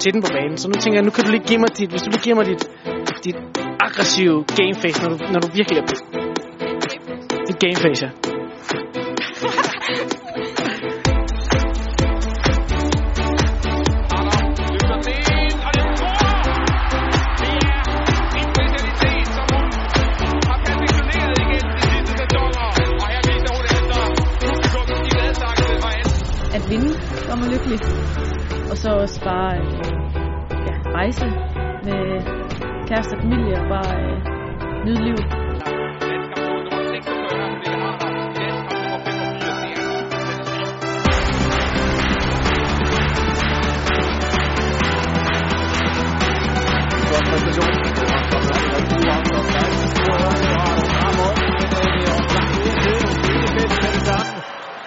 til den på banen. Så nu tænker jeg, nu kan du lige give mig dit, hvis du lige giver mig dit, dit aggressive gameface, når du, når du virkelig er på. Dit gameface, ja. At vinde er man lykkelig. Og så også bare øh, ja, rejse med kæreste og familie og bare øh, nyde livet.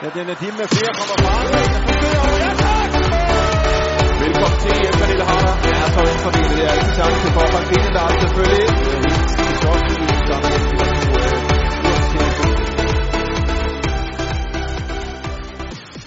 Ja, den er din med flere kommer frem. Til